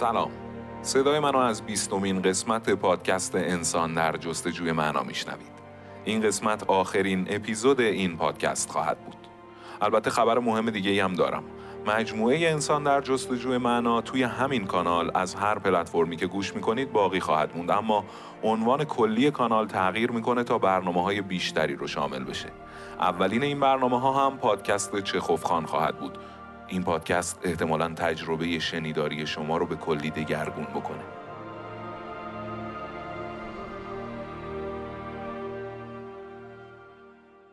سلام. صدای منو از بیستمین قسمت پادکست انسان در جستجوی معنا میشنوید. این قسمت آخرین اپیزود این پادکست خواهد بود. البته خبر مهم دیگه هم دارم. مجموعه انسان در جستجوی معنا توی همین کانال از هر پلتفرمی که گوش می‌کنید باقی خواهد موند. اما عنوان کلی کانال تغییر می‌کنه تا برنامه های بیشتری رو شامل بشه. اولین این برنامه ها هم پادکست چخوف خان خواهد بود. این پادکست احتمالا تجربه شنیداری شما رو به کلی دگرگون بکنه.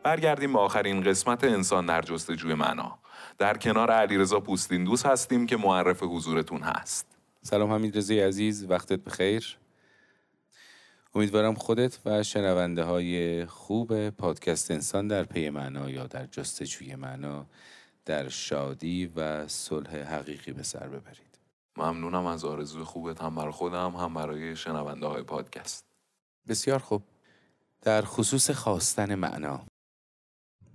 برگردیم به آخرین قسمت انسان در جستجوی معنا. در کنار علیرضا پوستین دوست هستیم که معرف حضورتون هست. سلام حمید رضای عزیز وقتت بخیر. امیدوارم خودت و شنونده های خوب پادکست انسان در پی معنا یا در جستجوی معنا در شادی و صلح حقیقی به سر ببرید. ممنونم از آرزوی خوبت هم برای خودم هم برای شنونده های پادکست. بسیار خوب. در خصوص خواستن معنا.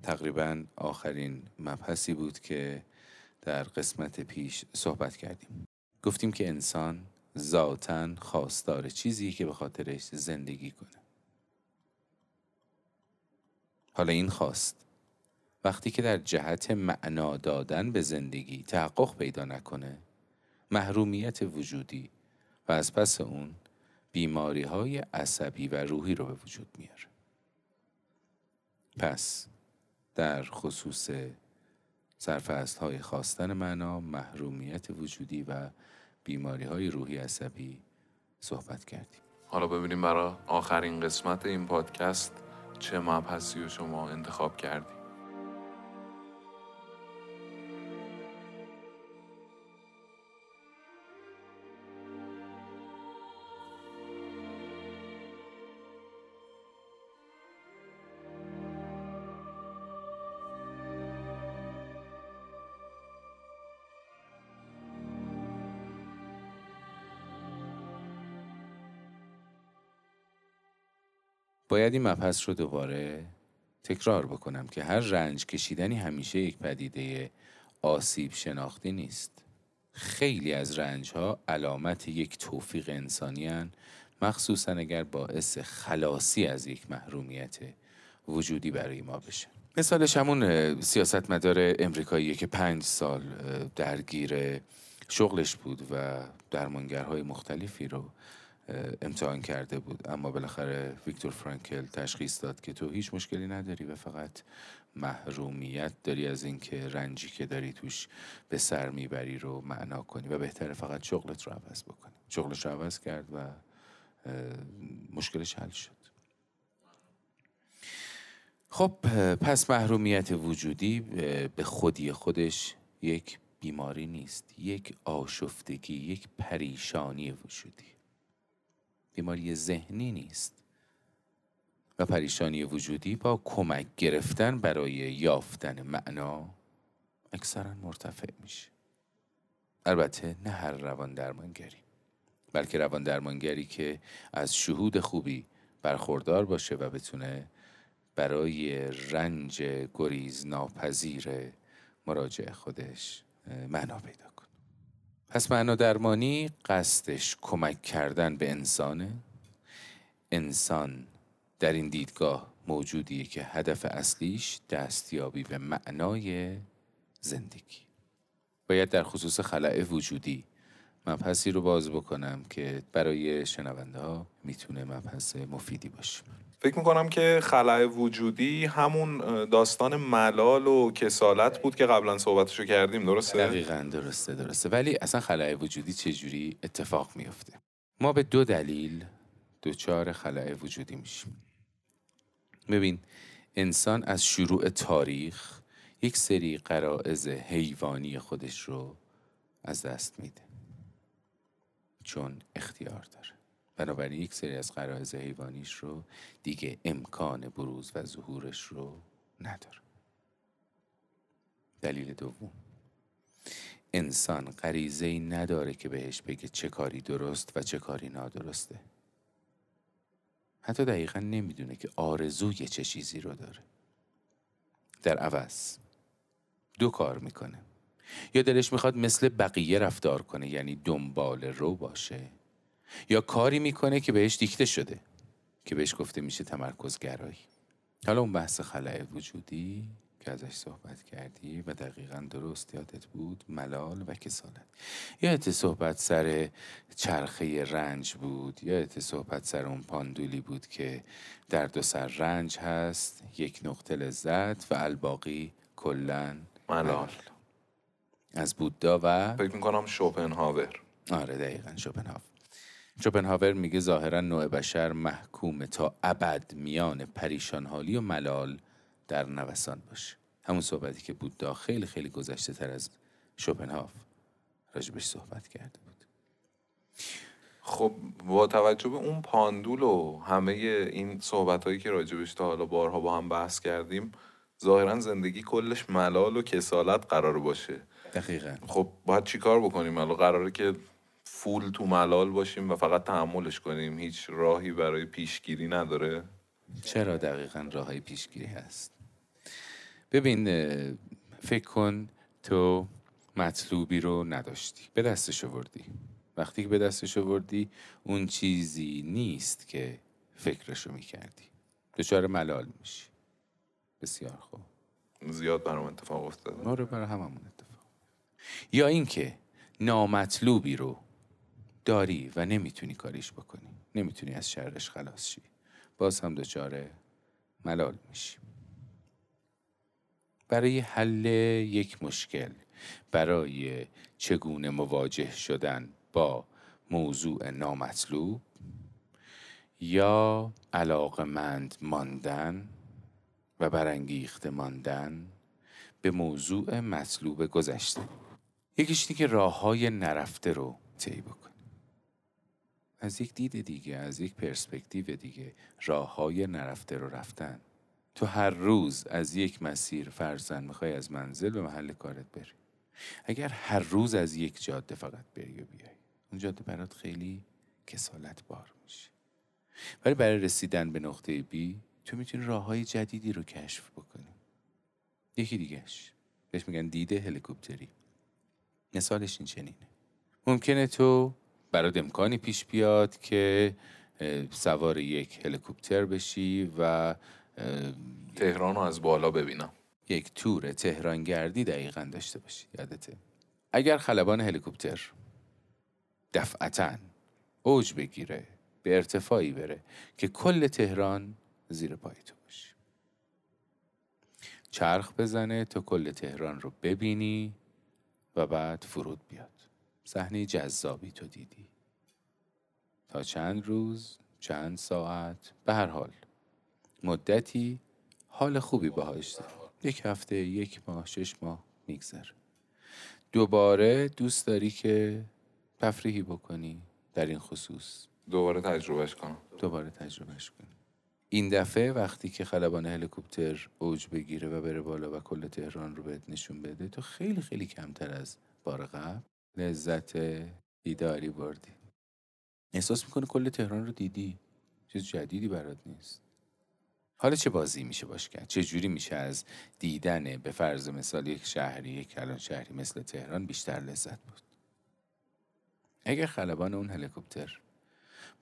تقریبا آخرین مبحثی بود که در قسمت پیش صحبت کردیم. گفتیم که انسان ذاتا خواستار چیزی که به خاطرش زندگی کنه. حالا این خواست وقتی که در جهت معنا دادن به زندگی تحقق پیدا نکنه محرومیت وجودی و از پس اون بیماری های عصبی و روحی رو به وجود میاره. پس در خصوص سرفست های خواستن معنا محرومیت وجودی و بیماری های روحی عصبی صحبت کردیم. حالا ببینیم برای آخرین قسمت این پادکست چه مبحثی رو شما انتخاب کردیم باید این مبحث رو دوباره تکرار بکنم که هر رنج کشیدنی همیشه یک پدیده آسیب شناختی نیست. خیلی از رنج ها علامت یک توفیق انسانی هن مخصوصا اگر باعث خلاصی از یک محرومیت وجودی برای ما بشه. مثالش همون سیاستمدار امریکایی که پنج سال درگیر شغلش بود و درمانگرهای مختلفی رو امتحان کرده بود. اما بالاخره ویکتور فرانکل تشخیص داد که تو هیچ مشکلی نداری و فقط محرومیت داری از اینکه رنجی که داری توش به سر می‌بری رو معنا کنی و بهتره فقط شغلت رو عوض بکنی. شغلش رو عوض کرد و مشکلش حل شد. خب پس محرومیت وجودی به خودی خودش یک بیماری نیست یک آشفتگی یک پریشانی وجودی. بیماری ذهنی نیست. و پریشانی وجودی با کمک گرفتن برای یافتن معنا اکثرا مرتفع میشه. البته نه هر روان درمانگری بلکه روان درمانگری که از شهود خوبی برخوردار باشه و بتونه برای رنج گریز ناپذیر مراجع خودش معنا پیدا پس معنا درمانی قصدش کمک کردن به انسانه. انسان در این دیدگاه موجودیه که هدف اصلیش دستیابی به معنای زندگی. باید در خصوص خلع وجودی مبحثی رو باز بکنم که برای شنونده ها می‌تونه مبحث مفیدی باشه. فکر می‌کنم که خلع وجودی همون داستان ملال و کسالت بود که قبلا صحبتشو کردیم درسته؟ دقیقا درسته درسته. ولی اصلا خلع وجودی چجوری اتفاق میفته ما به دو دلیل دوچار خلع وجودی میشیم. ببین انسان از شروع تاریخ یک سری قرائز حیوانی خودش رو از دست میده. چون اختیار داره. بنابراین یک سری از قرائز حیوانیش رو دیگه امکان بروز و ظهورش رو نداره. دلیل دوم. انسان غریزه ای نداره که بهش بگه چه کاری درست و چه کاری نادرسته. حتی دقیقا نمی‌دونه که آرزوی چه چیزی رو داره. در عوض دو کار می‌کنه. یا دلش می‌خواد مثل بقیه رفتار کنه یعنی دنبال رو باشه یا کاری می‌کنه که بهش دیکته شده که بهش گفته میشه تمرکز گرایی حالا اون بحث خلع وجودی که ازش صحبت کردی و دقیقا درست یادت بود ملال و کسالت. یادت صحبت سر چرخه رنج بود یادت صحبت سر اون پاندولی بود که در دو سر رنج هست یک نقطه لذت و الباقی کلا ملال. از بودا و فکر می‌کنم شوپنهاور. آره دقیقا شوپنهاور. شوپنهاور میگه ظاهرا نوع بشر محکوم تا ابد میان پریشان حالی و ملال در نوسان باشه. همون صحبتی که بود خیلی خیلی گذشته تر از شوپنهاف راجبش صحبت کرده بود. خب با توجه به اون پاندول و همه این صحبت هایی که راجبش تا حالا بارها با هم بحث کردیم ظاهرا زندگی کلش ملال و کسالت قرار باشه. دقیقا. خب باید چیکار بکنیم؟ الان قراره که فول تو ملال باشیم و فقط تحملش کنیم. هیچ راهی برای پیشگیری نداره. چرا دقیقا راهی پیشگیری هست؟ ببین فکر کن تو مطلوبی رو نداشتی. به دستش آوردی. وقتی که به دستش آوردی اون چیزی نیست که فکرشو می‌کردی. دچار ملال میشی. بسیار خوب. زیاد برام اتفاق افتاده. آره برای هممون اتفاق. یا اینکه نامطلوبی رو داری و نمی‌تونی کاریش بکنی. نمی‌تونی از شرش خلاص شی. باز هم دچار ملال میشی. برای حل یک مشکل برای چگونه مواجه شدن با موضوع نامطلوب یا علاقمند ماندن و برانگیخته ماندن به موضوع مطلوب گذشته. یکیش که راه های نرفته رو طی بکنی. از یک دید دیگه از یک پرسپکتیو دیگه راه های نرفته رو رفتن. تو هر روز از یک مسیر فرزن می‌خوای از منزل به محل کارت بری. اگر هر روز از یک جاده فقط بری و بیای اون جاده برات خیلی کسالت بار میشه. ولی برای رسیدن به نقطه بی تو می‌تونی راه های جدیدی رو کشف بکنی. یکی دیگهش. بهش میگن دیده هلیکوپتری. مثالش این چنینه ممکنه تو برات امکانی پیش بیاد که سوار یک هلیکوپتر بشی و تهران رو از بالا ببینم. یک تور تهران گردی دقیقا داشته باشی یادته؟ اگر خلبان هلیکوپتر دفعتا اوج بگیره به ارتفاعی بره که کل تهران زیر پای تو باشه چرخ بزنه تا کل تهران رو ببینی و بعد فرود بیاد. صحنه جذابی تو دیدی. تا چند روز چند ساعت به هر حال. مدتی حال خوبی باهاش داری. یک هفته یک ماه شش ماه میگذره دوباره دوست داری که تفریحی بکنی در این خصوص؟ دوباره تجربهش کنم. دوباره تجربهش کنی. این دفعه وقتی که خلبان هلیکوپتر اوج بگیره و بره بالا و کل تهران رو بهت نشون بده تو خیلی خیلی کمتر از بار قبل. لذت دیداری بردی. احساس می‌کنه کل تهران رو دیدی؟ چیز جدیدی برات نیست. حالا چه بازی میشه باش کرد؟ چه جوری میشه از دیدن به فرض مثال یک شهری یک کلان شهری مثل تهران بیشتر لذت بود اگر خلبان اون هلیکوپتر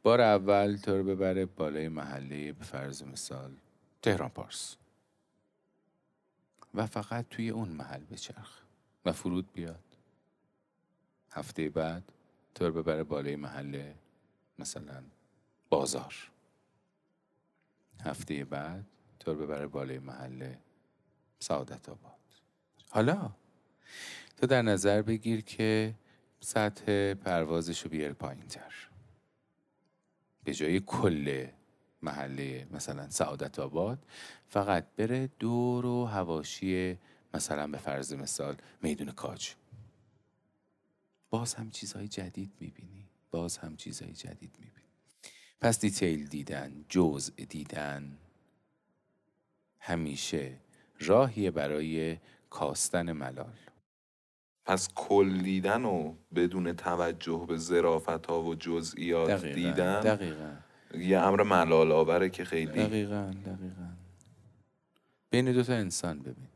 بار اول تو رو ببره بالای محله به فرض مثال تهران پارس. و فقط توی اون محل بچرخ و فرود بیاد. هفته بعد تو رو ببره بالای محله مثلا بازار. هفته بعد تو ببره بالای محله سعادت آباد. حالا تو در نظر بگیر که سطح پروازش رو بیاره پایین تر. به جای کل محله مثلا سعادت آباد فقط بره دور و هواشی مثلا به فرض مثال میدون کاج. باز هم چیزهای جدید می‌بینی. باز هم چیزهای جدید می‌بینی. پس دیتیل دیدن جزء دیدن همیشه راهیه برای کاستن ملال. پس کل دیدن و بدون توجه به زرافت ها و جزئیات دقیقا، دیدن دقیقا. یه امر ملال آوره که خیلی دقیقا دقیقا. بین دوتا انسان ببین.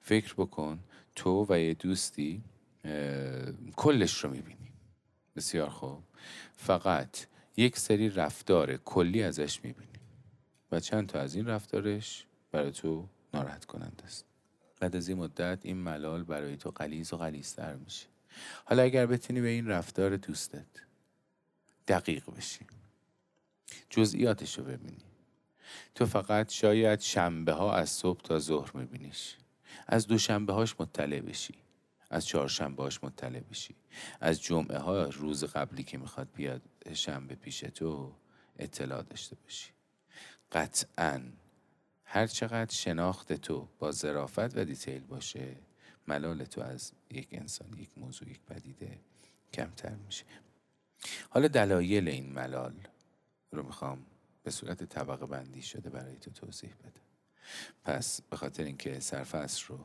فکر بکن تو و یه دوستی کلش رو می‌بینی. بسیار خوب. فقط یک سری رفتار کلی ازش می‌بینی. و چند تا از این رفتارش برای تو ناراحت کننده است. بعد از این مدت این ملال برای تو قلیز و قلیزتر میشه. حالا اگر بتونی به این رفتار دوستت دقیق بشی جزئیاتش رو ببینی. تو فقط شاید شنبه ها از صبح تا ظهر میبینیش. از دوشنبه هاش مطلع بشی. از چهارشنبه هاش مطلع بشی از جمعه ها روز قبلی که می‌خواد بیاد شنبه پیش تو اطلاع داشته باشی. قطعا هر چقدر شناخت تو با ظرافت و دیتیل باشه ملال تو از یک انسان یک موضوع یک پدیده کمتر میشه. حالا دلایل این ملال رو می‌خوام به صورت طبقه بندی شده برای تو توضیح بده پس به خاطر اینکه سرفصل رو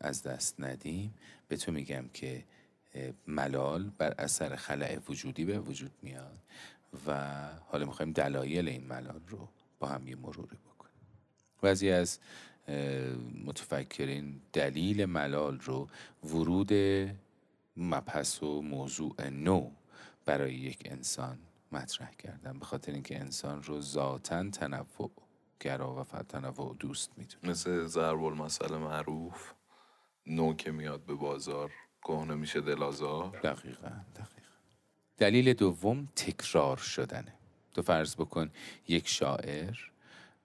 از دست ندیم. به تو میگم که ملال بر اثر خلع وجودی به وجود میاد و حالا می‌خوایم دلایل این ملال رو با هم یه مروری بکنیم. بعضی از متفکرین دلیل ملال رو ورود مبحث و موضوع نو برای یک انسان مطرح کردن. به خاطر اینکه انسان رو ذاتا تنوع گرا و تنوع دوست می‌دونه مثل ضرب المثل معروف نو که میاد به بازار کهنه میشه دلازار. دقیقا دقیقا. دلیل دوم تکرار شدنه. تو فرض بکن یک شاعر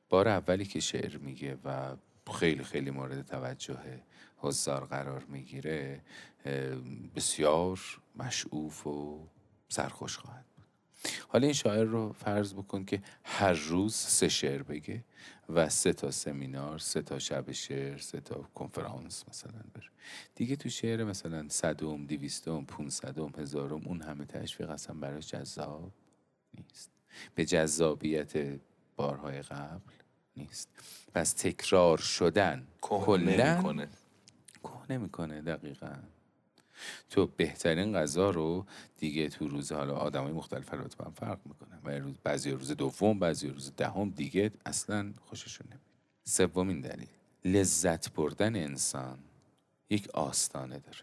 بار اولی که شعر میگه و خیلی خیلی مورد توجه حضار قرار می‌گیره بسیار مشعوف و سرخوش خواهد. حالا این شاعر رو فرض بکن که هر روز سه شعر بگه و سه تا سمینار سه تا شب شعر سه تا کنفرانس مثلا بره. دیگه تو شعر مثلا صدوم دیویستم پونصدم هزارم اون همه تشویق اصلا براش جذاب نیست. به جذابیت بارهای قبل نیست. پس تکرار شدن کلا نمی‌کنه نمی‌کنه دقیقا. تو بهترین غذا رو دیگه تو روز حالا آدمای مختلف البته هم فرق می‌کنه و روز بعضی روز دوم بعضی روز دهم دیگه اصلا خوششون نمیاد سومین دلیل. لذت بردن انسان یک آستانه داره.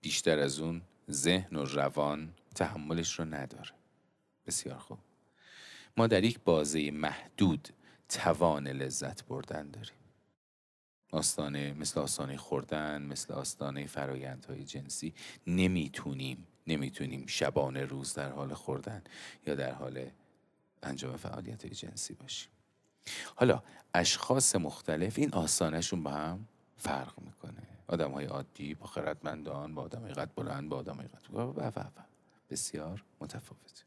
بیشتر از اون ذهن و روان تحملش رو نداره. بسیار خوب. ما در یک بازه محدود توان لذت بردن داریم. آستانه مثل آستانه خوردن مثل آستانه فرایندهای جنسی نمی‌تونیم نمی‌تونیم شبانه روز در حال خوردن یا در حال انجام فعالیت جنسی باشیم. حالا اشخاص مختلف این آستانهشون با هم فرق می‌کنه. آدم های عادی با خردمندان با آدم های قد بلند با آدم های قد و و و. بسیار متفاوت.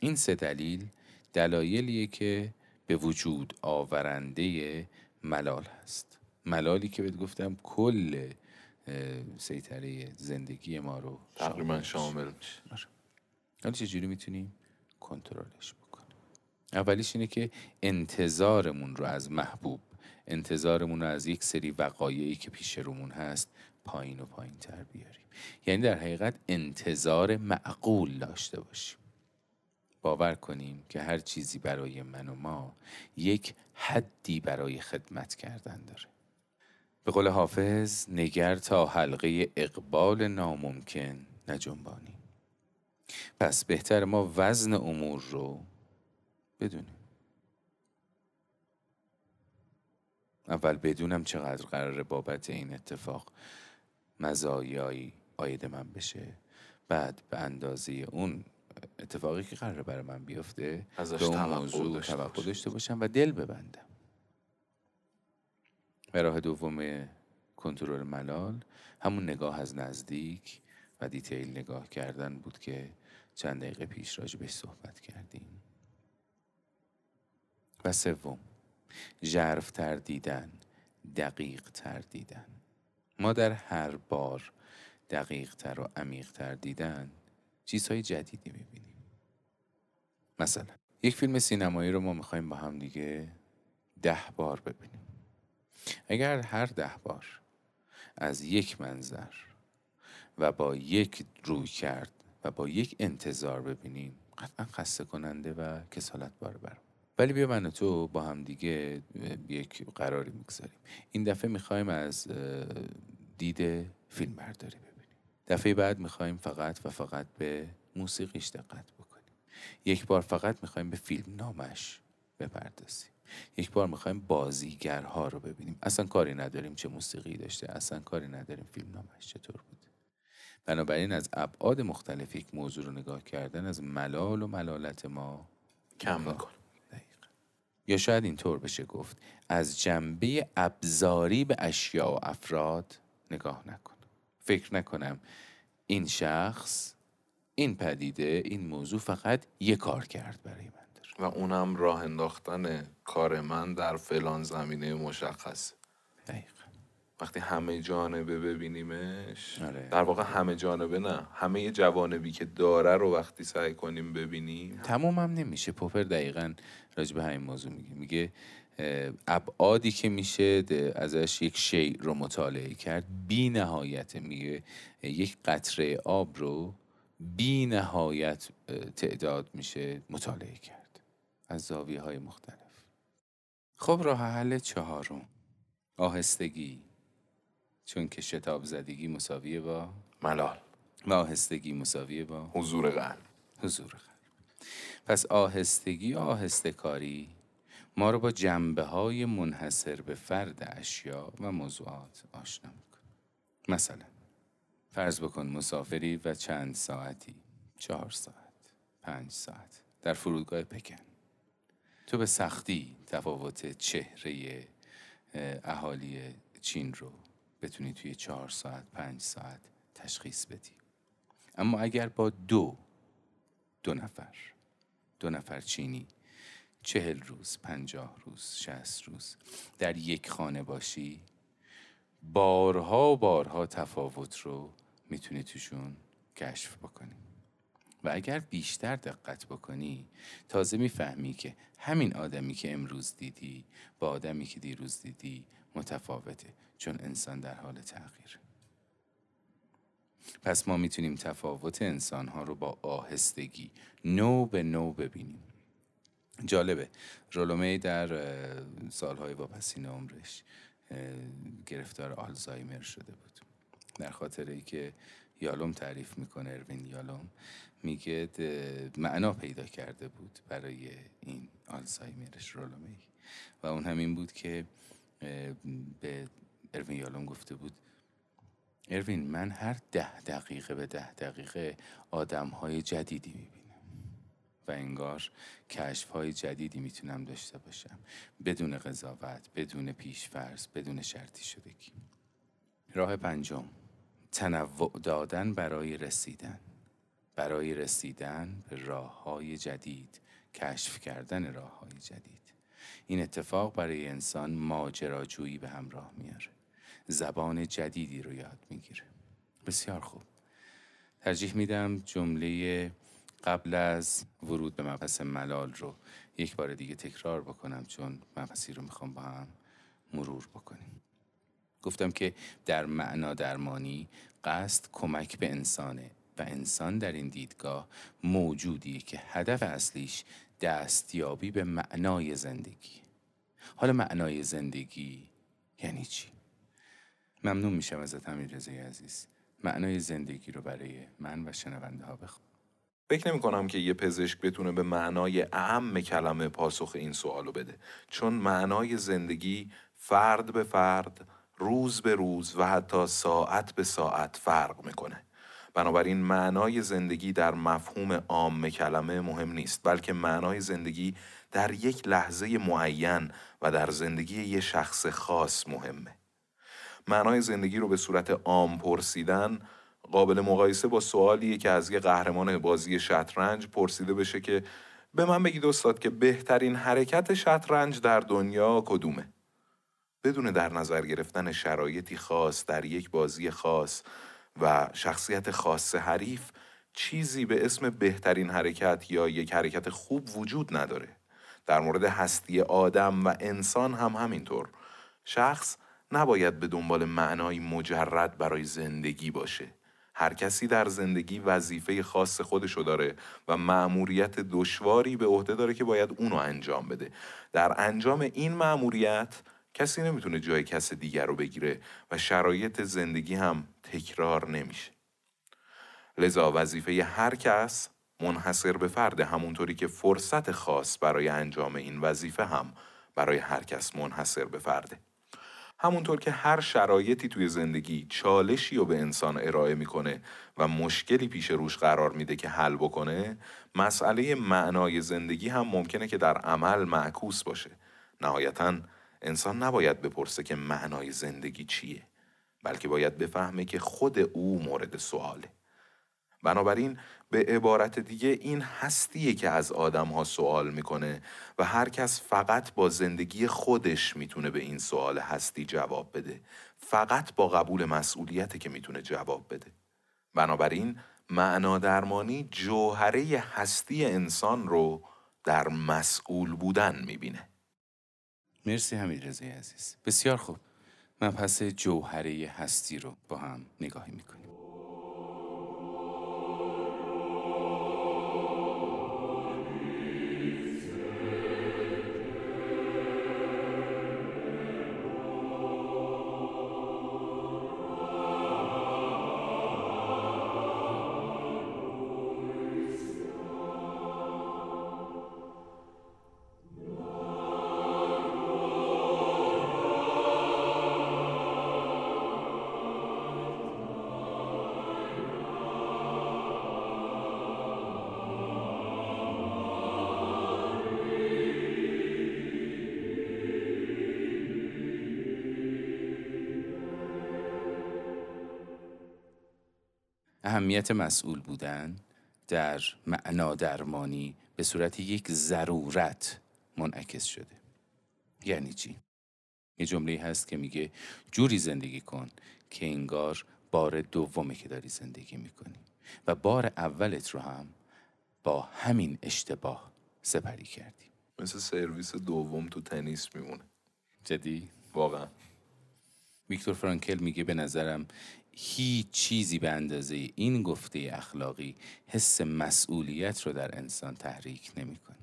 این سه دلیل دلایلیه که به وجود آورنده ملال هست. ملالی که بهت گفتم کل سیطره زندگی ما رو تقریبا شامل. حالا چجوری می‌تونیم کنترلش بکنیم؟ اولیش اینه که انتظارمون رو از محبوب انتظارمون رو از یک سری وقایعی که پیش رومون هست پایین و پایین تر بیاریم. یعنی در حقیقت انتظار معقول داشته باشیم. باور کنیم که هر چیزی برای من و ما یک حدی برای خدمت کردن داره. به قول حافظ نگر تا حلقه اقبال ناممکن نجنبانی پس بهتر ما وزن امور رو بدونیم. اول بدونم چقدر قراره بابت این اتفاق مزایایی آید من بشه. بعد به اندازه اون اتفاقی که قراره برای من بیفته به موضوع توقع داشته باشم و دل ببندم. و راه دوم کنترل ملال همون نگاه از نزدیک و دیتیل نگاه کردن بود که چند دقیقه پیش راجع بهش صحبت کردیم. و سوم ژرف تر دیدن دقیق تر دیدن. ما در هر بار دقیق تر و عمیق تر دیدن چیزهای جدیدی می‌بینیم. مثلا یک فیلم سینمایی رو ما می‌خوایم با هم دیگه ده بار ببینیم. اگر هر ده بار از یک منظر و با یک روی کرد و با یک انتظار ببینیم قطعا خسته کننده و کسالت بار بر ولی بیا من تو با هم دیگه یک قراری می‌گذاریم. این دفعه می‌خوایم از دید فیلم برداری دفعه بعد می‌خوایم فقط و فقط به موسیقیش دقت بکنیم. یک بار فقط می‌خوایم به فیلم نامش بپردازیم. یک بار می‌خوایم بازیگرها رو ببینیم. اصلا کاری نداریم چه موسیقی داشته اصلا کاری نداریم فیلم نامش چطور بود. بنابراین از ابعاد مختلف یک موضوع رو نگاه کردن از ملال و ملالت ما کم میکن یا شاید اینطور بشه گفت از جنبه ابزاری به اشیاء و افراد نگاه نکن. فکر نکنم. این شخص این پدیده این موضوع فقط یه کار کرد برای من و اونم راه انداختن کار من در فلان زمینه مشخص. دقیقا. وقتی همه جانبه ببینیمش آره. در واقع همه جانبه نه همه جوانبی که داره رو وقتی سعی کنیم ببینیم. تمام هم نمیشه. پوپر دقیقا راجع به همین موضوع میگه. میگه ابعادی که میشه ازش یک شی رو مطالعه کرد. بی نهایت میگه یک قطره آب رو بی نهایت تعداد میشه مطالعه کرد. از زاویه های مختلف. خب راه حل چهارم. آهستگی. چون که شتاب زدگی مساویه با؟ ملال. و آهستگی مساویه با؟ حضور قلب. حضور قلب. پس آهستگی آهسته کاری ما رو با جنبه های منحصر به فرد اشیا و موضوعات آشنا میکن مثلا فرض بکن مسافری و چند ساعتی؟ چهار ساعت پنج ساعت. در فرودگاه پکن. تو به سختی تفاوت چهره اهالی چین رو بتونی توی چهار ساعت پنج ساعت تشخیص بدی. اما اگر با دو دو نفر دو نفر چینی چهل روز پنجاه روز شست روز در یک خانه باشی. بارها بارها تفاوت رو می‌تونی توشون کشف بکنی. و اگر بیشتر دقت بکنی تازه می‌فهمی که همین آدمی که امروز دیدی با آدمی که دیروز دیدی متفاوته چون انسان در حال تغییر. پس ما می‌تونیم تفاوت انسانها رو با آهستگی نو به نو ببینیم. جالبه. رولومی در سالهای واپسین عمرش گرفتار آلزایمر شده بود. در خاطر که یالوم تعریف می‌کنه اروین یالوم میگه معنا پیدا کرده بود برای این آلزایمرش رولومی و اون همین بود که به اروین یالوم گفته بود اروین من هر ده دقیقه به ده دقیقه آدم های جدیدی می‌بینم. و انگار کشف های جدیدی می‌تونم داشته باشم. بدون قضاوت بدون پیشفرض بدون شرطی شدگی. راه پنجم. تنوع دادن برای رسیدن. برای رسیدن به راه های جدید کشف کردن راه های جدید. این اتفاق برای انسان ماجراجویی به همراه میاره زبان جدیدی رو یاد می‌گیره. بسیار خوب. ترجیح میدم جمله قبل از ورود به مبحث ملال رو یک بار دیگه تکرار بکنم چون مبحثی رو می‌خوام با هم مرور بکنیم. گفتم که در معنا درمانی قصد کمک به انسانه و انسان در این دیدگاه موجودیه که هدف اصلیش دستیابی به معنای زندگی. حالا معنای زندگی یعنی چی؟ ممنون میشم ازت همین رضای عزیز. معنای زندگی رو برای من و شنونده ها بخون. فکر نمی کنم که یه پزشک بتونه به معنای اعم کلمه پاسخ این سوالو بده. چون معنای زندگی فرد به فرد روز به روز و حتی ساعت به ساعت فرق می‌کنه. بنابراین معنای زندگی در مفهوم عام کلمه مهم نیست بلکه معنای زندگی در یک لحظه معین و در زندگی یه شخص خاص مهمه. معنای زندگی رو به صورت عام پرسیدن قابل مقایسه با سوالیه که از یه قهرمان بازی شطرنج پرسیده بشه که به من بگید استاد که بهترین حرکت شطرنج در دنیا کدومه؟ بدون در نظر گرفتن شرایطی خاص در یک بازی خاص و شخصیت خاص حریف چیزی به اسم بهترین حرکت یا یک حرکت خوب وجود نداره. در مورد هستی آدم و انسان هم همینطور. شخص نباید به دنبال معنای مجرد برای زندگی باشه. هر کسی در زندگی وظیفه خاص خودشو داره و مأموریت دشواری به عهده داره که باید اونو انجام بده. در انجام این مأموریت کسی نمی‌تونه جای کس دیگر رو بگیره و شرایط زندگی هم تکرار نمیشه. لذا وظیفه هر کس منحصر به فرد همونطوری که فرصت خاص برای انجام این وظیفه هم برای هر کس منحصر به فرده. همونطور که هر شرایطی توی زندگی چالشی رو به انسان ارائه می‌کنه و مشکلی پیش روش قرار میده که حل بکنه مسئله معنای زندگی هم ممکنه که در عمل معکوس باشه. نهایتا انسان نباید بپرسه که معنای زندگی چیه بلکه باید بفهمه که خود او مورد سواله. بنابراین به عبارت دیگه این هستیه که از آدم ها سوال می‌کنه و هر کس فقط با زندگی خودش می‌تونه به این سوال هستی جواب بده. فقط با قبول مسئولیت که می‌تونه جواب بده. بنابراین معنا درمانی جوهره هستی انسان رو در مسئول بودن می‌بینه. مرسی رضای عزیز. بسیار خوب. مبحث جوهره هستی رو با هم نگاهی می‌کنیم. اهمیت مسئول بودن در معنا درمانی به صورت یک ضرورت منعکس شده یعنی چی؟ یه جمله هست که میگه جوری زندگی کن که انگار بار دومه که داری زندگی می‌کنی و بار اولت رو هم با همین اشتباه سپری کردی مثل سرویس دوم تو تنیس میمونه جدی؟ واقعا ویکتور فرانکل میگه به نظرم هیچ چیزی به اندازه این گفته اخلاقی حس مسئولیت رو در انسان تحریک نمی‌کنه.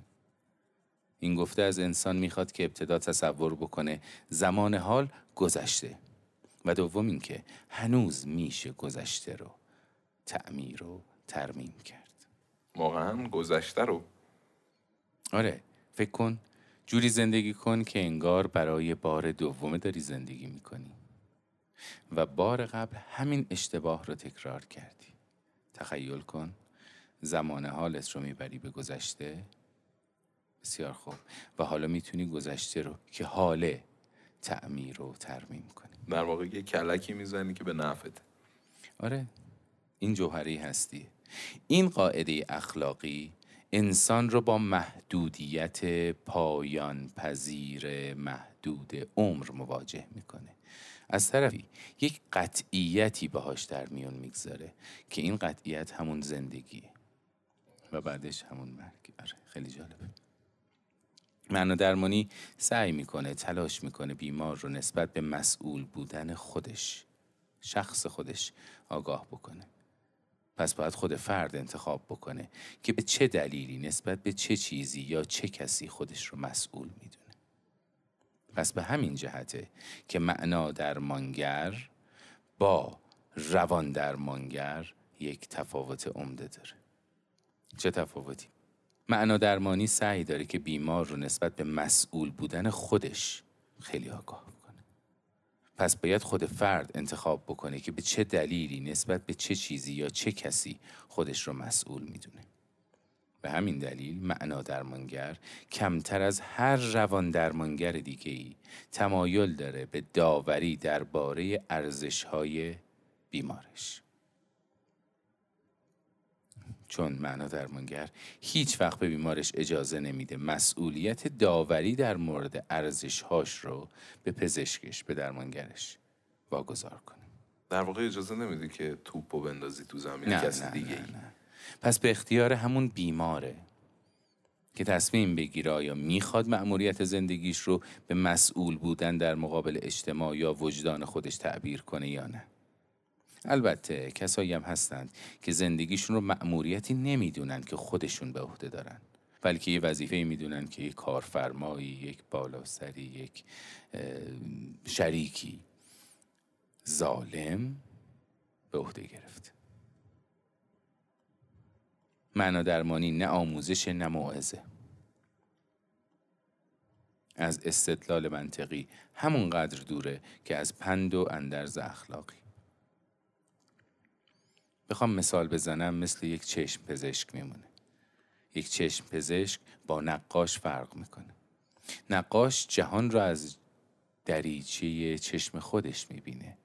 این گفته از انسان می‌خواد که ابتدا تصور بکنه زمان حال گذشته و دوم اینکه هنوز میشه گذشته رو تعمیر و ترمیم کرد. واقعا گذشته رو آره فکر کن جوری زندگی کن که انگار برای بار دومه داری زندگی می‌کنی. و بار قبل همین اشتباه رو تکرار کردی. تخیل کن زمان حالت رو می‌بری به گذشته؟ بسیار خوب. و حالا می‌تونی گذشته رو که حاله تعمیر و ترمیم کنی. در واقع یه کلکی می‌زنی که به نفته آره این جوهری هستی. این قاعده اخلاقی انسان رو با محدودیت پایان پذیر محدود عمر مواجه می‌کنه. از طرفی یک قطعیتی باهاش در میون می‌گذاره که این قطعیت همون زندگیه و بعدش همون مرگ. آره خیلی جالبه معنا درمانی سعی می‌کنه تلاش می‌کنه بیمار رو نسبت به مسئول بودن خودش شخص خودش آگاه بکنه. پس باید خود فرد انتخاب بکنه که به چه دلیلی نسبت به چه چیزی یا چه کسی خودش رو مسئول می‌دونه. پس به همین جهته که معنا درمانگر با روان درمانگر یک تفاوت عمده داره. چه تفاوتی؟ معنا درمانی سعی داره که بیمار رو نسبت به مسئول بودن خودش خیلی آگاه کنه پس باید خود فرد انتخاب بکنه که به چه دلیلی نسبت به چه چیزی یا چه کسی خودش رو مسئول می‌دونه. به همین دلیل معنا درمانگر کمتر از هر روان درمانگر دیگه ای تمایل داره به داوری درباره ارزش های بیمارش چون معنا درمانگر هیچ وقت به بیمارش اجازه نمیده مسئولیت داوری در مورد ارزشهاش رو به پزشکش به درمانگرش واگذار کنه در واقع اجازه نمیده که توپو بندازی تو زمین کسی دیگه ای. نه. پس به اختیار همون بیماره که تصمیم بگیره آیا می‌خواد مأموریت زندگیش رو به مسئول بودن در مقابل اجتماع یا وجدان خودش تعبیر کنه یا نه؟ البته کسایی هم هستند که زندگیشون رو مأموریتی نمی‌دونن که خودشون به عهده دارن بلکه یه وظیفه می‌دونن که یک کارفرمایی یک بالاسری یک شریکی ظالم به عهده گرفت معنا درمانی نه آموزش نه موعظه از استدلال منطقی همونقدر دوره که از پند و اندرز اخلاقی. بخوام مثال بزنم مثل یک چشم پزشک میمونه. یک چشم پزشک با نقاش فرق می‌کنه. نقاش جهان را از دریچه چشم خودش می‌بینه.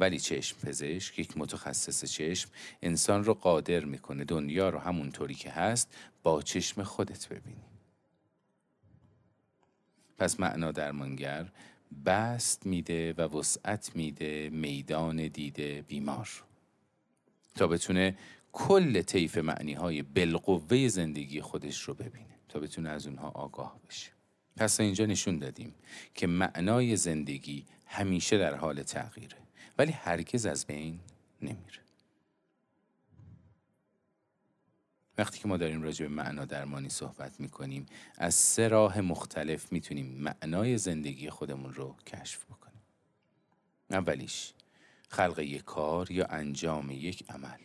ولی چشم پزشک یک متخصص چشم انسان رو قادر می‌کنه دنیا رو همونطوری که هست با چشم خودت ببینی. پس معنا درمانگر بست میده و وسعت میده میدان دیده بیمار. تا بتونه کل طیف معنی های بالقوه زندگی خودش رو ببینه. تا بتونه از اونها آگاه بشه. پس اینجا نشون دادیم که معنای زندگی همیشه در حال تغییره. ولی هرگز از بین نمیره. وقتی که ما داریم راجع به معنا درمانی صحبت می‌کنیم از سه راه مختلف می‌تونیم معنای زندگی خودمون رو کشف بکنیم. اولیش خلق یک کار یا انجام یک عمل.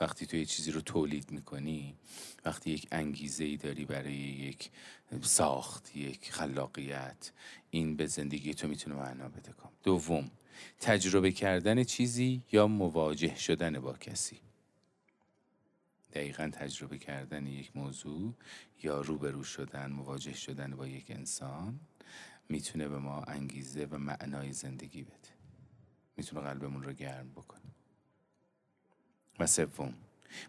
وقتی تو یه چیزی رو تولید می‌کنی وقتی یک انگیزه ای داری برای یک ساخت یک خلاقیت این به زندگی تو می‌تونه معنا بده کن دوم تجربه کردن چیزی یا مواجه شدن با کسی. دقیقا تجربه کردن یک موضوع یا روبرو شدن مواجه شدن با یک انسان می‌تونه به ما انگیزه و معنای زندگی بده. می‌تونه قلبمون رو گرم بکنه. و سوم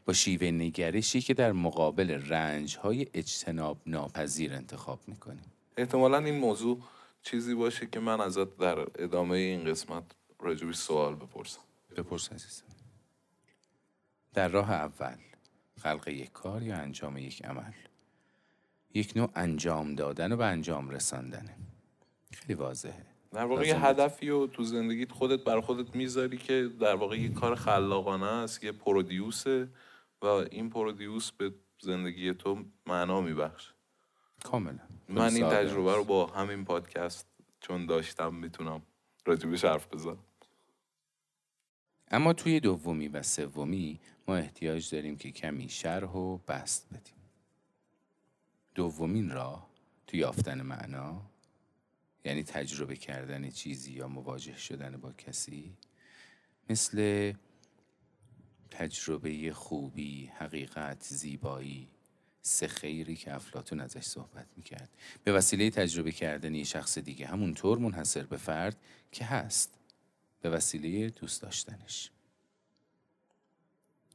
با شیوه نگرشی که در مقابل رنج های اجتناب ناپذیر انتخاب می‌کنیم. احتمالا این موضوع چیزی باشه که من ازت در ادامه این قسمت راجبی سوال بپرسم. بپرس عزیزم. در راه اول خلق یک کار یا انجام یک عمل؟ یک نوع انجام دادن و به انجام رساندنه خیلی واضحه. در واقع یه هدفی رو تو زندگیت خودت بر خودت می‌ذاری که در واقع یه کار خلاقانه است یه پرودیوسه و این پرودیوس به زندگی تو معنا میبخش کاملا من این تجربه رو با همین پادکست چون داشتم می‌تونم راجبش حرف بزنم. اما توی دومی و سومی ما احتیاج داریم که کمی شرح و بست بدیم. دومین راه توی یافتن معنا یعنی تجربه کردن چیزی یا مواجه شدن با کسی مثل تجربه خوبی، حقیقت، زیبایی. سه خیری که افلاتون ازش صحبت می‌کرد. به وسیله تجربه کردن یه شخص دیگه همونطور منحصر به فرد که هست. به وسیله دوست داشتنش.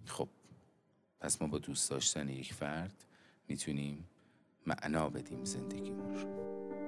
خب پس ما با دوست داشتن یک فرد می‌تونیم معنا بدیم زندگیمون رو.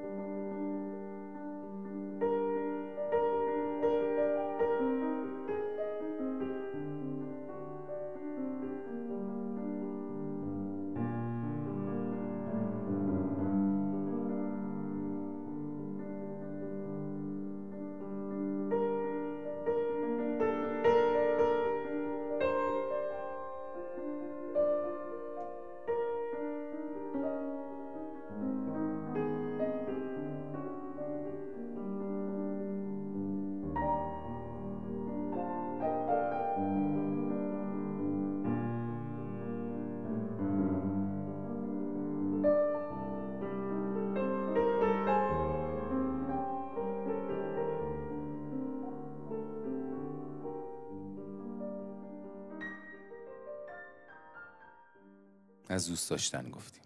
داشتن گفتیم.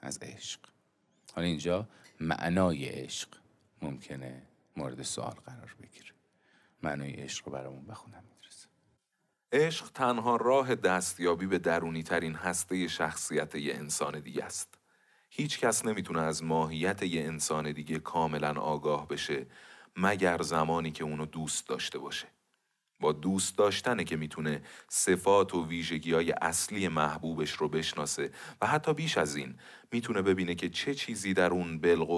از عشق. حالا اینجا معنای عشق ممکنه مورد سوال قرار بگیره. معنای عشق رو برامون بخونم میدرسه عشق تنها راه دستیابی به درونی ترین هسته شخصیت یه انسان دیگه است. هیچ کس نمی‌تونه از ماهیت یه انسان دیگه کاملا آگاه بشه مگر زمانی که اونو دوست داشته باشه. با دوست داشتنه که می‌تونه صفات و ویژگی های اصلی محبوبش رو بشناسه و حتی بیش از این می‌تونه ببینه که چه چیزی در اون بلغ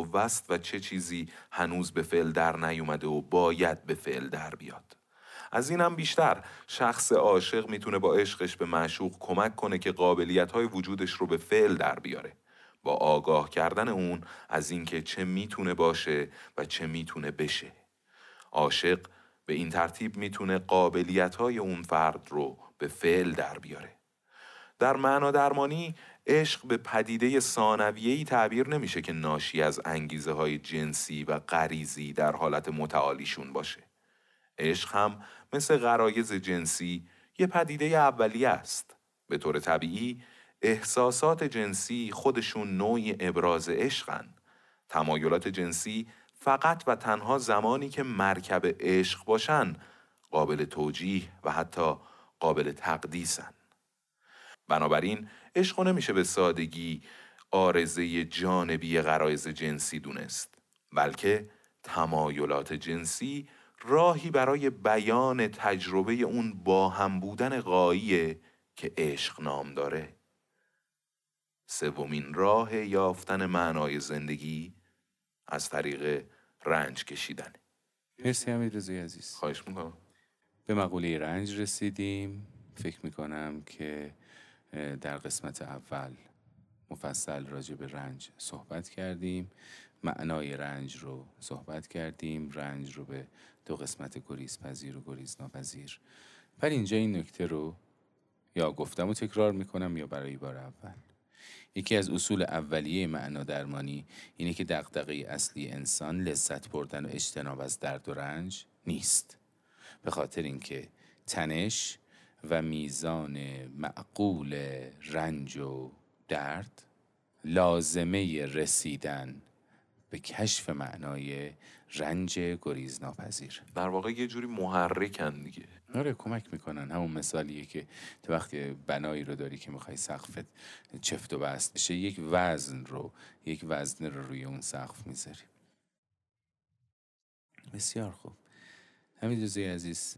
و چه چیزی هنوز به فعل در نیومده و باید به فعل در بیاد. از این هم بیشتر شخص عاشق می‌تونه با عشقش به معشوق کمک کنه که قابلیت های وجودش رو به فعل در بیاره. با آگاه کردن اون از اینکه چه می‌تونه باشه و چه می‌تونه بشه. عاشق به این ترتیب می‌تونه قابلیت های اون فرد رو به فعل در بیاره. در معنا درمانی عشق به پدیده ثانویه‌ای تعبیر نمیشه که ناشی از انگیزه های جنسی و غریزی در حالت متعالیشون باشه. عشق هم مثل غرایز جنسی یه پدیده اولیه است. به طور طبیعی احساسات جنسی خودشون نوعی ابراز عشقن. تمایلات جنسی فقط و تنها زمانی که مرکب عشق باشن قابل توجیه و حتی قابل تقدیسن. بنابراین عشق نمیشه به سادگی آرزه جانبی غرایز جنسی دونست بلکه تمایلات جنسی راهی برای بیان تجربه اون با هم بودن غاییه که عشق نام داره سومین راه یافتن معنای زندگی از طریق رنج کشیدن. مرسی امیر رضای عزیز. خواهش می‌کنم. به مقوله رنج رسیدیم. فکر می‌کنم که در قسمت اول مفصل راجع به رنج صحبت کردیم. معنای رنج رو صحبت کردیم. رنج رو به دو قسمت گریز پذیر و گریز ناپذیر ولی اینجا این نکته رو یا گفتم و تکرار می‌کنم یا برای بار اول. یکی از اصول اولیه معنا درمانی اینه که دقدقه اصلی انسان لذت بردن و اجتناب از درد و رنج نیست. به خاطر اینکه تنش و میزان معقول رنج و درد لازمه رسیدن به کشف معنای رنج گریز ناپذیر در واقع یه جوری محرکن دیگه. آره کمک می‌کنن. همون مثالیه که تو وقتی بنایی رو داری که می‌خوای سقفت چفت و بست بشه یک وزن رو یک وزن رو روی اون سقف می‌ذاری. بسیار خوب. همین دوزه عزیز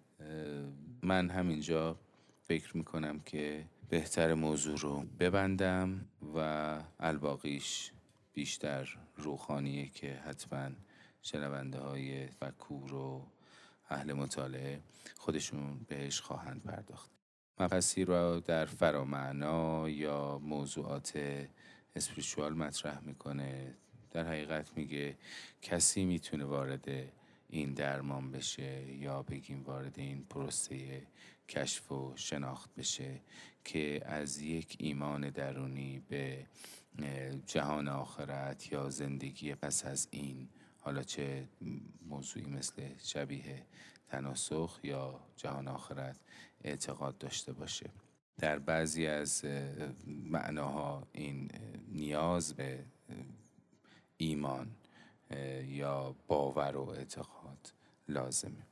من همینجا فکر می‌کنم که بهتر موضوع رو ببندم و الباقیش بیشتر روخانیه که حتما شنونده های فکور و اهل مطالعه خودشون بهش خواهند پرداخت. مبحثی رو در فرامعنا یا موضوعات اسپریچوال مطرح می‌کنه. در حقیقت میگه کسی می‌تونه وارد این درمان بشه یا بگیم وارد این پروسه کشف و شناخت بشه که از یک ایمان درونی به جهان آخرت یا زندگی پس از این حالا چه موضوعی مثل شبیه تناسخ یا جهان آخرت اعتقاد داشته باشه؟ در بعضی از معناها این نیاز به ایمان یا باور و اعتقاد لازمه.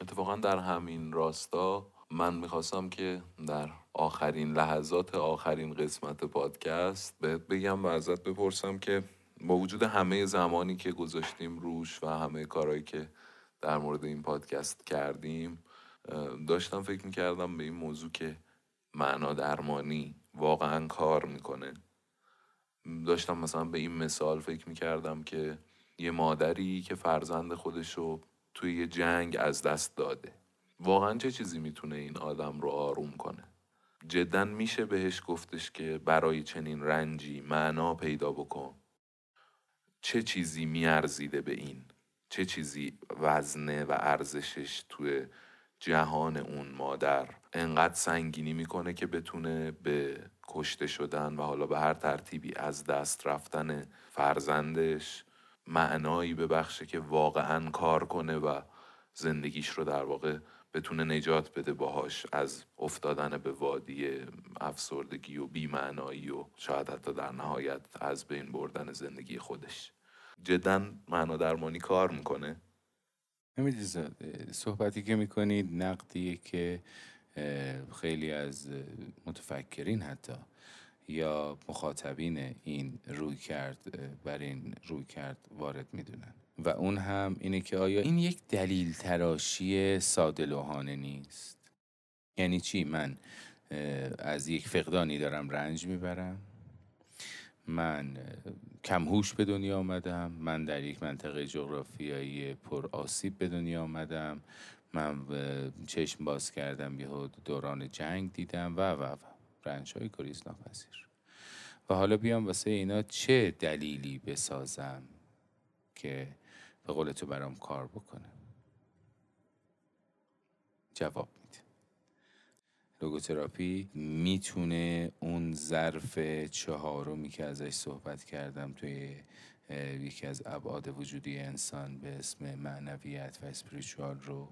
اتفاقا در همین راستا من می‌خواستم که در آخرین لحظات آخرین قسمت پادکست بهت بگم و ازت بپرسم که با وجود همه زمانی که گذاشتیم روش و همه کارهایی که در مورد این پادکست کردیم داشتم فکر می‌کردم به این موضوع که معنا درمانی واقعا کار می‌کنه. داشتم مثلا به این مثال فکر می‌کردم که یه مادری که فرزند خودشو توی یه جنگ از دست داده. واقعا چه چیزی می‌تونه این آدم رو آروم کنه؟ جدا میشه بهش گفتش که برای چنین رنجی معنا پیدا بکن. چه چیزی میارزیده به این؟ چه چیزی وزنه و ارزشش توی جهان اون مادر انقدر سنگینی می‌کنه که بتونه به کشته شدن و حالا به هر ترتیبی از دست رفتن فرزندش معنایی ببخشه که واقعا کار کنه و زندگیش رو در واقع بتونه نجات بده باهاش از افتادن به وادی افسردگی و بیمعنایی و شاید حتی در نهایت از بین بردن زندگی خودش. جدا معنا درمانی کار می‌کنه؟ نمی‌دید صحبتی که می‌کنید نقدیه که خیلی از متفکرین حتی یا مخاطبین این روی کرد بر این روی کرد وارد می‌دونن. و اون هم اینه که آیا این یک دلیل تراشی ساده لوحانه نیست؟ یعنی چی؟ من از یک فقدانی دارم رنج می‌برم. من کمهوش به دنیا آمدم. من در یک منطقه جغرافیایی پر آسیب به دنیا آمدم. من چشم باز کردم یه دوران جنگ دیدم و و و. رنج های گریز ناپذیر و حالا بیام واسه اینا چه دلیلی بسازم که به قول تو برام کار بکنه. جواب میده. لوگوتراپی می‌تونه اون ظرف چهارمی که ازش صحبت کردم توی یکی از ابعاد وجودی انسان به اسم معنویت و اسپریچوال رو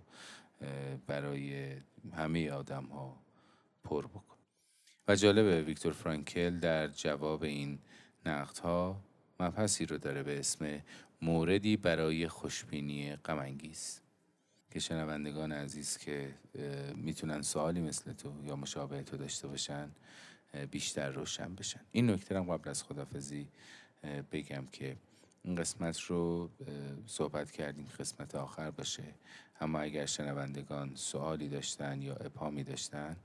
برای همه آدم ها پر بکن. و جالبه ویکتور فرانکل در جواب این نقدها مبحثی رو داره به اسم موردی برای خوشبینی غمانگیز. که شنوندگان عزیز که می‌تونن سوالی مثل تو یا مشابه تو داشته باشن بیشتر روشن بشن. این نکته هم قبل از خدافزی بگم که این قسمت رو صحبت کردیم قسمت آخر باشه. اما اگر شنوندگان سوالی داشتن یا ابهامی داشتن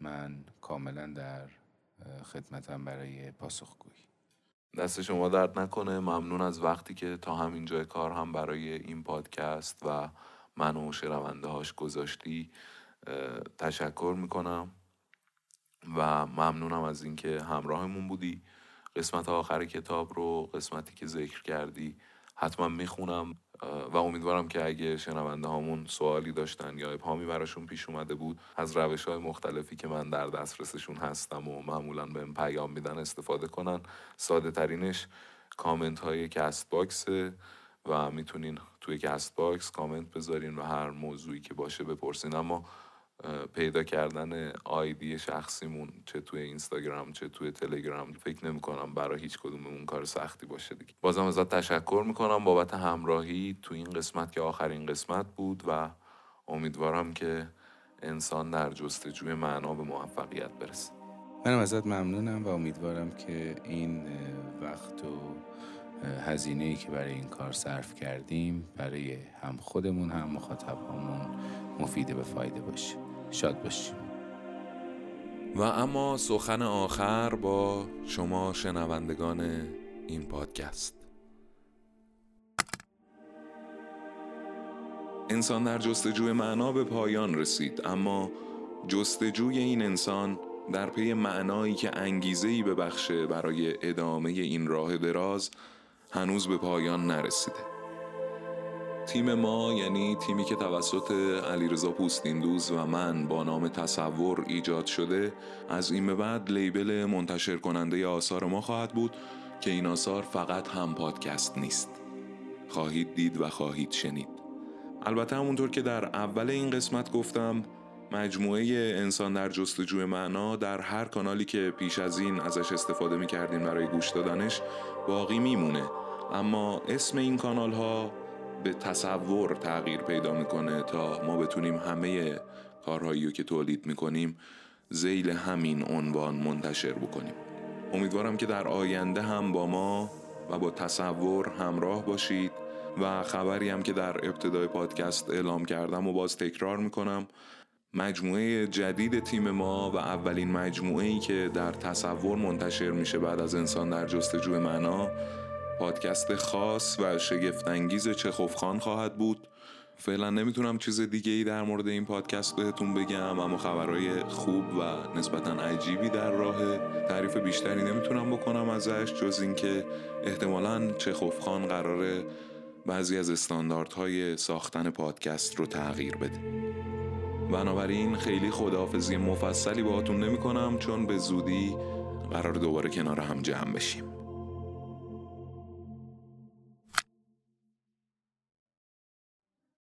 من کاملا در خدمتم برای پاسخگویی. دست شما درد نکنه. ممنون از وقتی که تا همینجای کار هم برای این پادکست و من و هاش گذاشتی تشکر می‌کنم و ممنونم از اینکه همراهمون بودی. قسمت آخر کتاب رو قسمتی که ذکر کردی حتما می‌خونم. و امیدوارم که اگه شنونده هامون سوالی داشتن یا ابهامی براشون پیش اومده بود از روش های مختلفی که من در دسترسشون هستم و معمولا بهم پیام میدن استفاده کنن. ساده ترینش کامنت های Castbox و می‌تونین توی Castbox کامنت بذارین و هر موضوعی که باشه بپرسین. اما پیدا کردن آیدی شخصیمون چه توی اینستاگرام چه توی تلگرام فکر نمی کنم برای هیچ کدوممون کار سختی باشه دیگه. بازم ازت تشکر می‌کنم بابت همراهی تو این قسمت که آخرین قسمت بود و امیدوارم که انسان در جستجوی معنا به موفقیت برسه. منم ازت ممنونم و امیدوارم که این وقت و هزینه ای که برای این کار صرف کردیم برای هم خودمون هم مخاطب همون مفیده به فایده باشه. شاد باشیم و اما سخن آخر با شما شنوندگان این پادکست. انسان در جستجوی معنا به پایان رسید اما جستجوی این انسان در پی معنایی که انگیزه‌ای ببخشه برای ادامه این راه دراز هنوز به پایان نرسیده. تیم ما یعنی تیمی که توسط علیرضا پوستیندوز و من با نام تصور ایجاد شده از این به بعد لیبل منتشر کننده آثار ما خواهد بود که این آثار فقط هم پادکست نیست. خواهید دید و خواهید شنید. البته همونطور که در اول این قسمت گفتم مجموعه انسان در جستجوی معنا در هر کانالی که پیش از این ازش استفاده می کردیم برای گوش دادنش باقی میمونه. اما اسم این کانال ها به تصور تغییر پیدا می‌کنه تا ما بتونیم همه کارهایی رو که تولید می‌کنیم زیل همین عنوان منتشر بکنیم. امیدوارم که در آینده هم با ما و با تصور همراه باشید و خبری هم که در ابتدای پادکست اعلام کردم و باز تکرار می‌کنم مجموعه جدید تیم ما و اولین مجموعه ای که در تصور منتشر میشه بعد از انسان در جستجوی معنا پادکست خاص و شگفتانگیز چخوفخان خواهد بود. فعلا نمی‌تونم چیز دیگه ای در مورد این پادکست بهتون بگم اما خبرهای خوب و نسبتا عجیبی در راه تعریف بیشتری نمی‌تونم بکنم ازش جز اینکه احتمالا چخوفخان قراره بعضی از استانداردهای ساختن پادکست رو تغییر بده. بنابراین خیلی خداحافظی مفصلی باهاتون نمی کنم چون به زودی قرار دوباره کنار هم جمع بشیم.